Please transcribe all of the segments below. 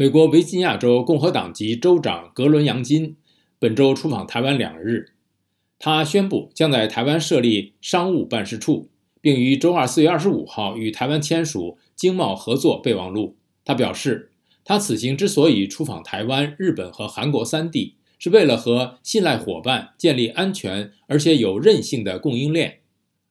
美国维吉尼亚州共和党籍州长格伦·杨金本周出访台湾两日，他宣布将在台湾设立商务办事处，并于周二四月二十五号与台湾签署经贸合作备忘录。他表示，他此行之所以出访台湾、日本和韩国三地，是为了和信赖伙伴建立安全而且有韧性的供应链。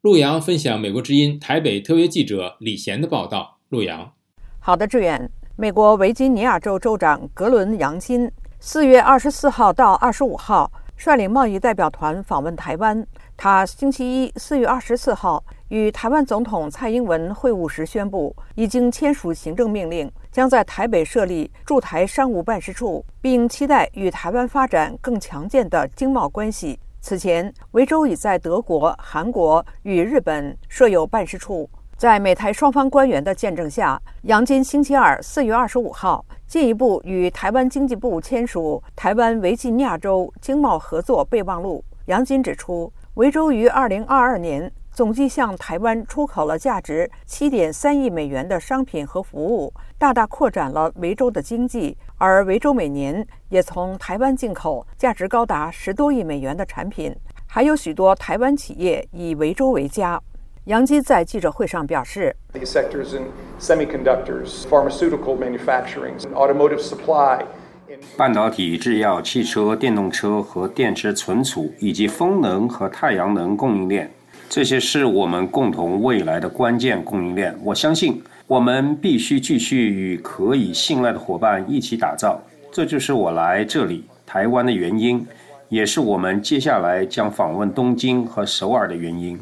陆阳分享美国之音台北特约记者李贤的报道。陆阳，好的，志远。美国维吉尼亚州州长格伦·杨金四月二十四号到二十五号率领贸易代表团访问台湾。他星期一四月二十四号与台湾总统蔡英文会晤时宣布，已经签署行政命令，将在台北设立驻台商务办事处，并期待与台湾发展更强健的经贸关系。此前，维州已在德国、韩国与日本设有办事处。在美台双方官员的见证下，杨金星期二四月二十五号进一步与台湾经济部签署《台湾维吉尼亚州经贸合作备忘录》。杨金指出，维州于二零二二年总计向台湾出口了价值七点三亿美元的商品和服务，大大扩展了维州的经济。而维州每年也从台湾进口价值高达十多亿美元的产品，还有许多台湾企业以维州为家。杨基在记者会上表示：“These sectors in semiconductors, pharmaceutical manufacturing, automotive supply, 半导体制药、汽车、电动车和电池存储，以及风能和太阳能供应链，这些是我们共同未来的关键供应链。我相信，我们必须继续与可以信赖的伙伴一起打造。这就是我来这里台湾的原因，也是我们接下来将访问东京和首尔的原因。”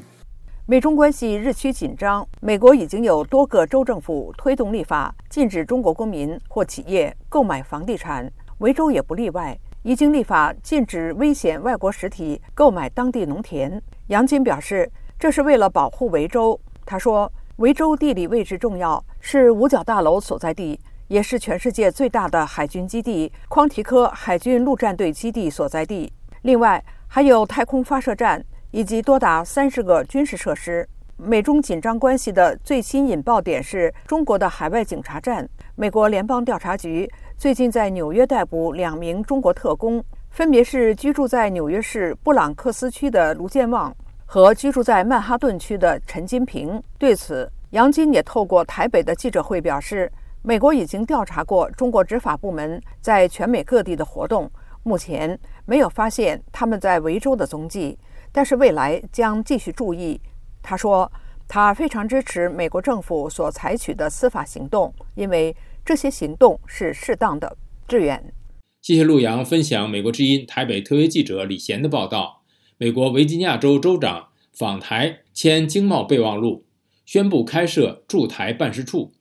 美中关系日趋紧张，美国已经有多个州政府推动立法，禁止中国公民或企业购买房地产，维州也不例外，已经立法禁止危险外国实体购买当地农田。杨金表示，这是为了保护维州。他说，维州地理位置重要，是五角大楼所在地，也是全世界最大的海军基地——匡提科海军陆战队基地所在地。另外，还有太空发射站。以及多达三十个军事设施。美中紧张关系的最新引爆点是中国的海外警察站。美国联邦调查局最近在纽约逮捕两名中国特工，分别是居住在纽约市布朗克斯区的卢建旺和居住在曼哈顿区的陈金平。对此，杨金也透过台北的记者会表示，美国已经调查过中国执法部门在全美各地的活动，目前没有发现他们在维州的踪迹。但是未来将继续注意，他说，他非常支持美国政府所采取的司法行动，因为这些行动是适当的。支援，谢谢陆阳分享美国之音台北特约记者李贤的报道。美国维吉尼亚州州长访台签经贸备忘录，宣布开设驻台办事处。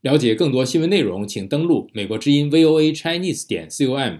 了解更多新闻内容，请登录美国之音 VOA Chinese 点 com。